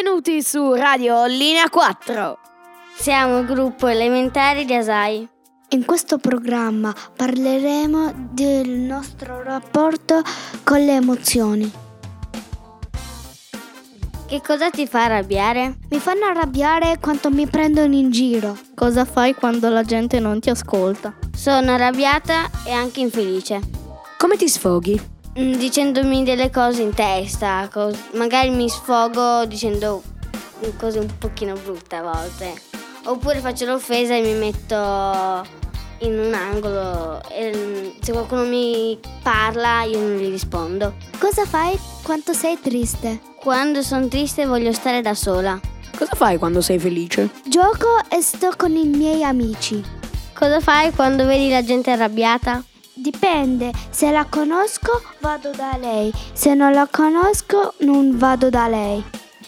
Benvenuti su Radio Linea 4. Siamo il gruppo elementare di Asai. In questo programma parleremo del nostro rapporto con le emozioni. Che cosa ti fa arrabbiare? Mi fanno arrabbiare quando mi prendono in giro. Cosa fai quando la gente non ti ascolta? Sono arrabbiata e anche infelice. Come ti sfoghi? Mm, Dicendomi delle cose in testa, cos- magari mi sfogo dicendo cose un pochino brutte a volte. Oppure faccio l'offesa e mi metto in un angolo e mm, se qualcuno mi parla io non gli rispondo. Cosa fai quando sei triste? Quando sono triste voglio stare da sola. Cosa fai quando sei felice? Gioco e sto con i miei amici. Cosa fai quando vedi la gente arrabbiata? Dipende, se la conosco vado da lei, se non la conosco non vado da lei.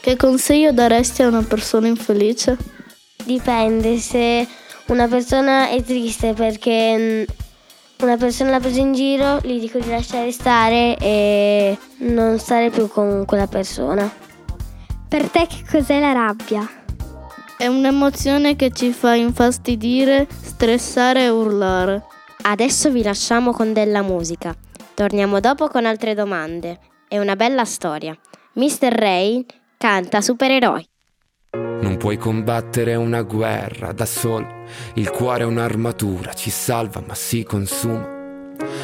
Che consiglio daresti a una persona infelice? Dipende se una persona è triste perché mm, una persona l'ha presa in giro, gli dico di lasciare stare e non stare più con quella persona. Per te che cos'è la rabbia? È un'emozione che ci fa infastidire, stressare e urlare. Adesso vi lasciamo con della musica. Torniamo dopo con altre domande. È una bella storia. Mr. Ray canta supereroi. Non puoi combattere una guerra da solo. Il cuore è un'armatura, ci salva ma si consuma.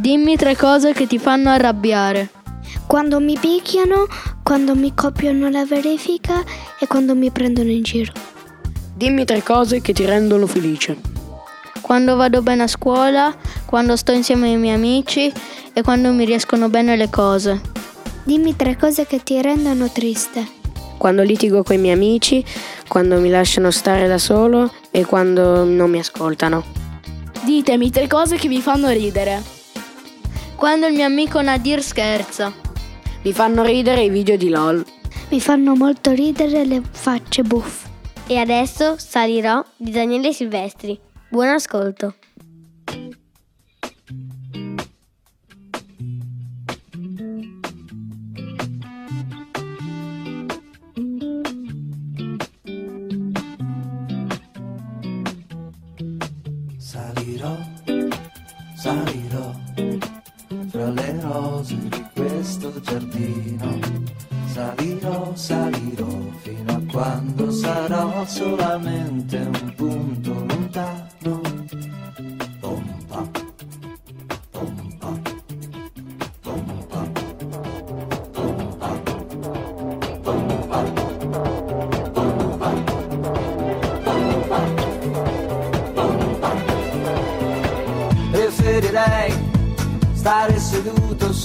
Dimmi tre cose che ti fanno arrabbiare. Quando mi picchiano, quando mi copiano la verifica e quando mi prendono in giro. Dimmi tre cose che ti rendono felice. Quando vado bene a scuola, quando sto insieme ai miei amici e quando mi riescono bene le cose. Dimmi tre cose che ti rendono triste. Quando litigo con i miei amici, quando mi lasciano stare da solo e quando non mi ascoltano. Ditemi tre cose che vi fanno ridere. Quando il mio amico Nadir scherza. Mi fanno ridere i video di LOL. Mi fanno molto ridere le facce buffe. E adesso salirò di Daniele Silvestri. Buon ascolto.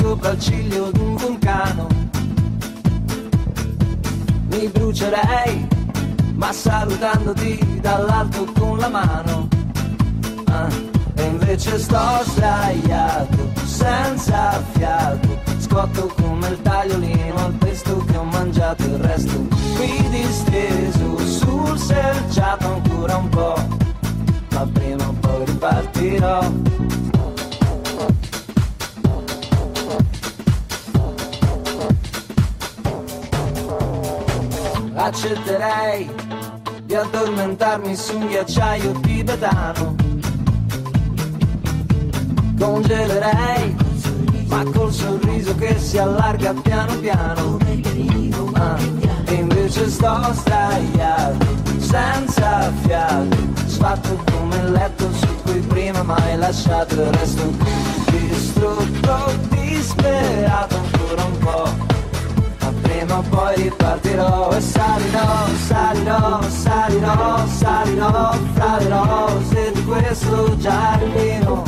Sopra il ciglio di un vulcano. Mi brucerei, ma salutandoti dall'alto con la mano. Ah, e invece sto sdraiato, senza fiato, scotto come il tagliolino al pesto che ho mangiato il resto. Qui disteso sul selciato ancora un po', ma prima o poi ripartirò. Accetterei di addormentarmi su un ghiacciaio tibetano. Congelerei, ma col sorriso che si allarga piano piano. Ah, e invece sto sdraiato, senza fiato, sfatto come il letto su cui prima mai lasciato il resto distrutto, ripartirò e salirò, salirò, salirò, salirò. Fra di questo giardino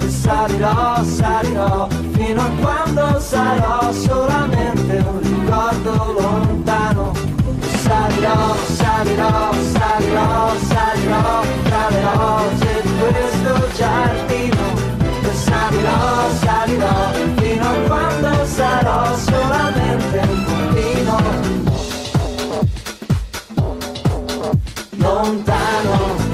e salirò, salirò. Fino a quando sarò solamente un ricordo lontano. E salirò, salirò, salirò, salirò. Fra di questo giardino salirò, salirò. Fino a quando sarò solamente un bambino lontano.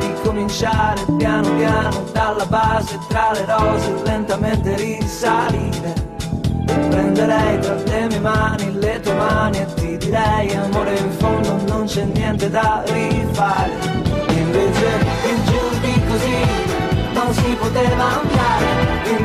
Ricominciare piano piano dalla base tra le rose lentamente risalire prenderei tra le mie mani le tue mani e ti direi amore in fondo non c'è niente da rifare. Invece in giù di così non si poteva andare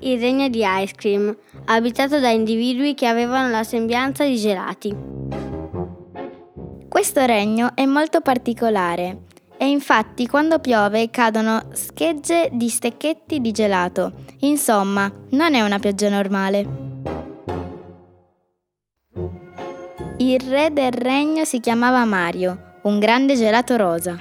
il regno di Ice Cream, abitato da individui che avevano la sembianza di gelati. Questo regno è molto particolare e infatti quando piove cadono schegge di stecchetti di gelato. Insomma, non è una pioggia normale. Il re del regno si chiamava Mario. un grande gelato rosa.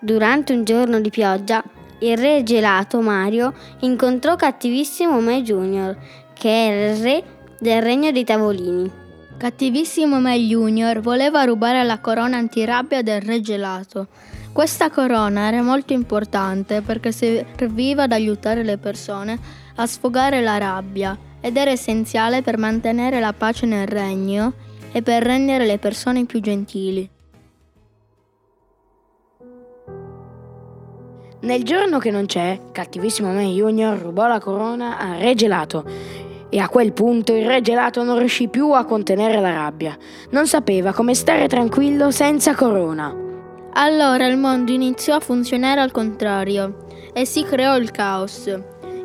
Durante un giorno di pioggia, il re gelato Mario incontrò cattivissimo Me Junior, che era il re del regno dei tavolini. Cattivissimo Me Junior voleva rubare la corona antirabbia del re gelato. Questa corona era molto importante perché serviva ad aiutare le persone a sfogare la rabbia ed era essenziale per mantenere la pace nel regno e per rendere le persone più gentili. Nel giorno che non c'è, cattivissimo me Junior rubò la corona al re gelato e a quel punto il re gelato non riuscì più a contenere la rabbia. Non sapeva come stare tranquillo senza corona. Allora il mondo iniziò a funzionare al contrario e si creò il caos.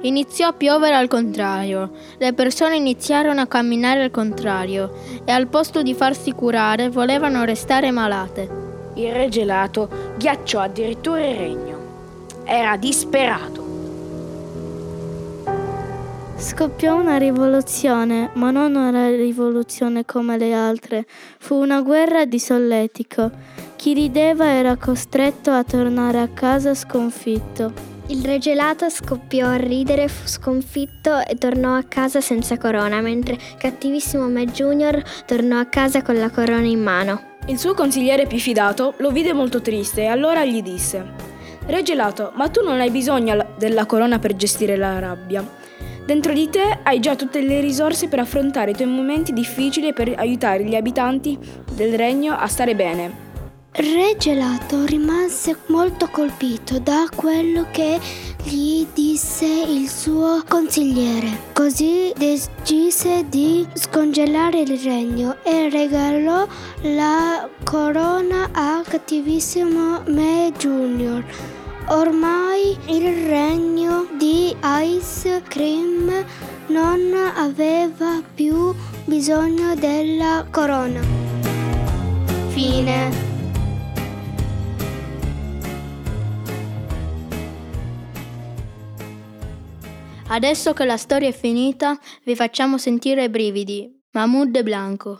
Iniziò a piovere al contrario, le persone iniziarono a camminare al contrario e al posto di farsi curare volevano restare malate. Il re gelato ghiacciò addirittura il regno. Era disperato. Scoppiò una rivoluzione, ma non una rivoluzione come le altre. Fu una guerra di solletico. Chi rideva era costretto a tornare a casa sconfitto. Il re gelato scoppiò a ridere, fu sconfitto e tornò a casa senza corona, mentre cattivissimo Me Junior tornò a casa con la corona in mano. Il suo consigliere più fidato lo vide molto triste e allora gli disse: Re gelato, ma tu non hai bisogno della corona per gestire la rabbia. Dentro di te hai già tutte le risorse per affrontare i tuoi momenti difficili e per aiutare gli abitanti del regno a stare bene. Re Gelato rimase molto colpito da quello che gli disse il suo consigliere. Così decise di scongelare il regno e regalò la corona a cattivissimo Me Junior. Ormai il regno di Ice Cream non aveva più bisogno della corona. Fine. Adesso che la storia è finita, vi facciamo sentire i brividi. Mahmoud Blanco.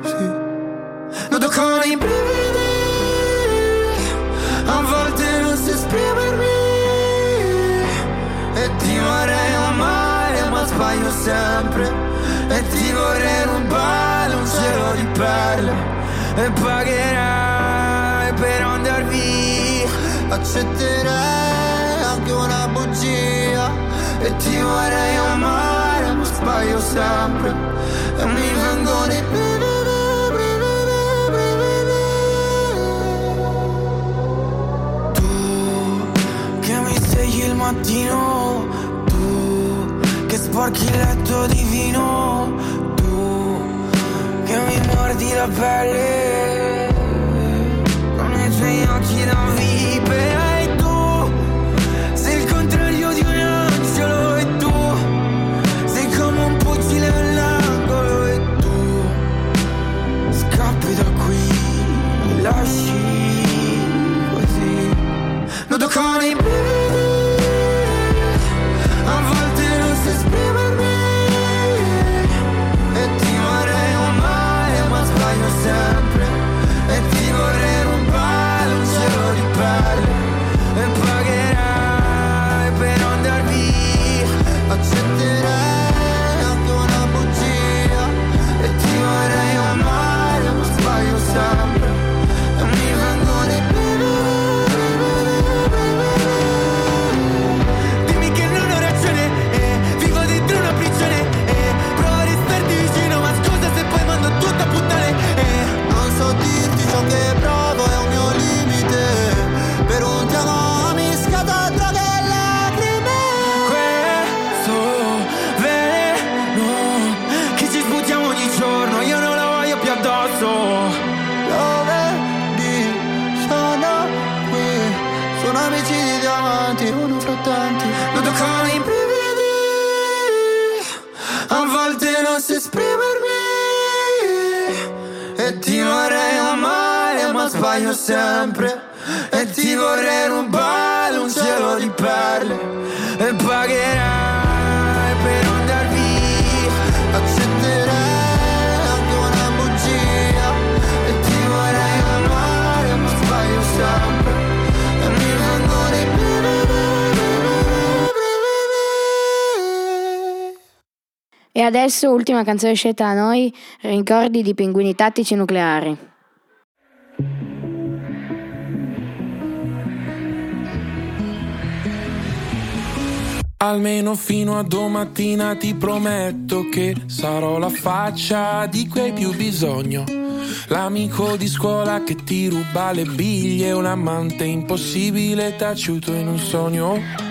Con i brividi A volte non so esprimermi. E ti vorrei amare ma sbaglio sempre. E ti vorrei rubare un cielo di perle. E pagherai per andar via. Accetterei anche una bugia. E ti vorrei amare ma sbaglio sempre. E mi vengono i mattino Tu che sporchi il letto di vino Tu che mi mordi la pelle Con i tuoi occhi da vipera diamanti, uno fra tanti. Non toccano i brividi. A volte non so esprimermi. E ti vorrei amare, ma sbaglio sempre. E ti vorrei rubare un cielo di perle. E pagherai E adesso, ultima canzone scelta da noi, Ricordi di pinguini tattici nucleari. Almeno fino a domattina ti prometto che sarò la faccia di cui hai più bisogno. L'amico di scuola che ti ruba le biglie, un amante impossibile taciuto in un sogno.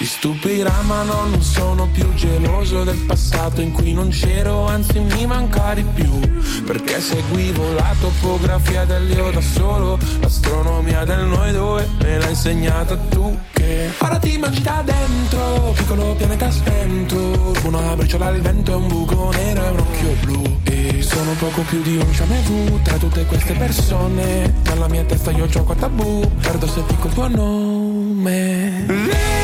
Ti stupirà ma no, non sono più geloso del passato in cui non c'ero, anzi mi manca di più. Perché seguivo la topografia dell'io da solo L'astronomia del noi due me l'ha insegnata tu che Ora ti mangi da dentro, piccolo pianeta spento. Una briciola al vento e un buco nero e un occhio blu. E sono poco più di un jamais vu tra tutte queste persone. Nella mia testa io gioco a tabù, perdo se dico il tuo nome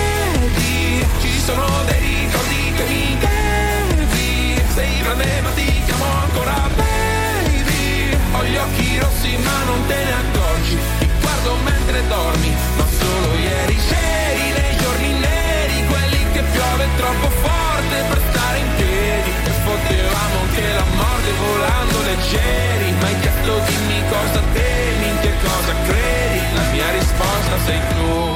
sono dei ricordi che mi devi Sei grande ma ti chiamo ancora baby. Ho gli occhi rossi ma non te ne accorgi. Ti guardo mentre dormi, ma solo ieri c'eri nei giorni neri Quelli che piove troppo forte per stare in piedi. E potevamo anche la morte volando leggeri Ma hai chiesto dimmi cosa temi, in che cosa credi? La mia risposta sei tu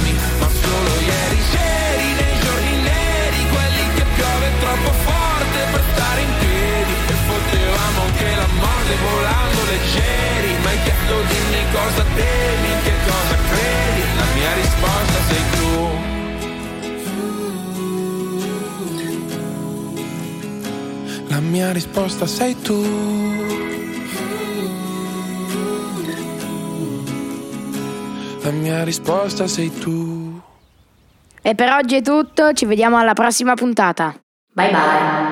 Risposta sei tu La mia risposta sei tu E per oggi è tutto, ci vediamo alla prossima puntata. Bye bye.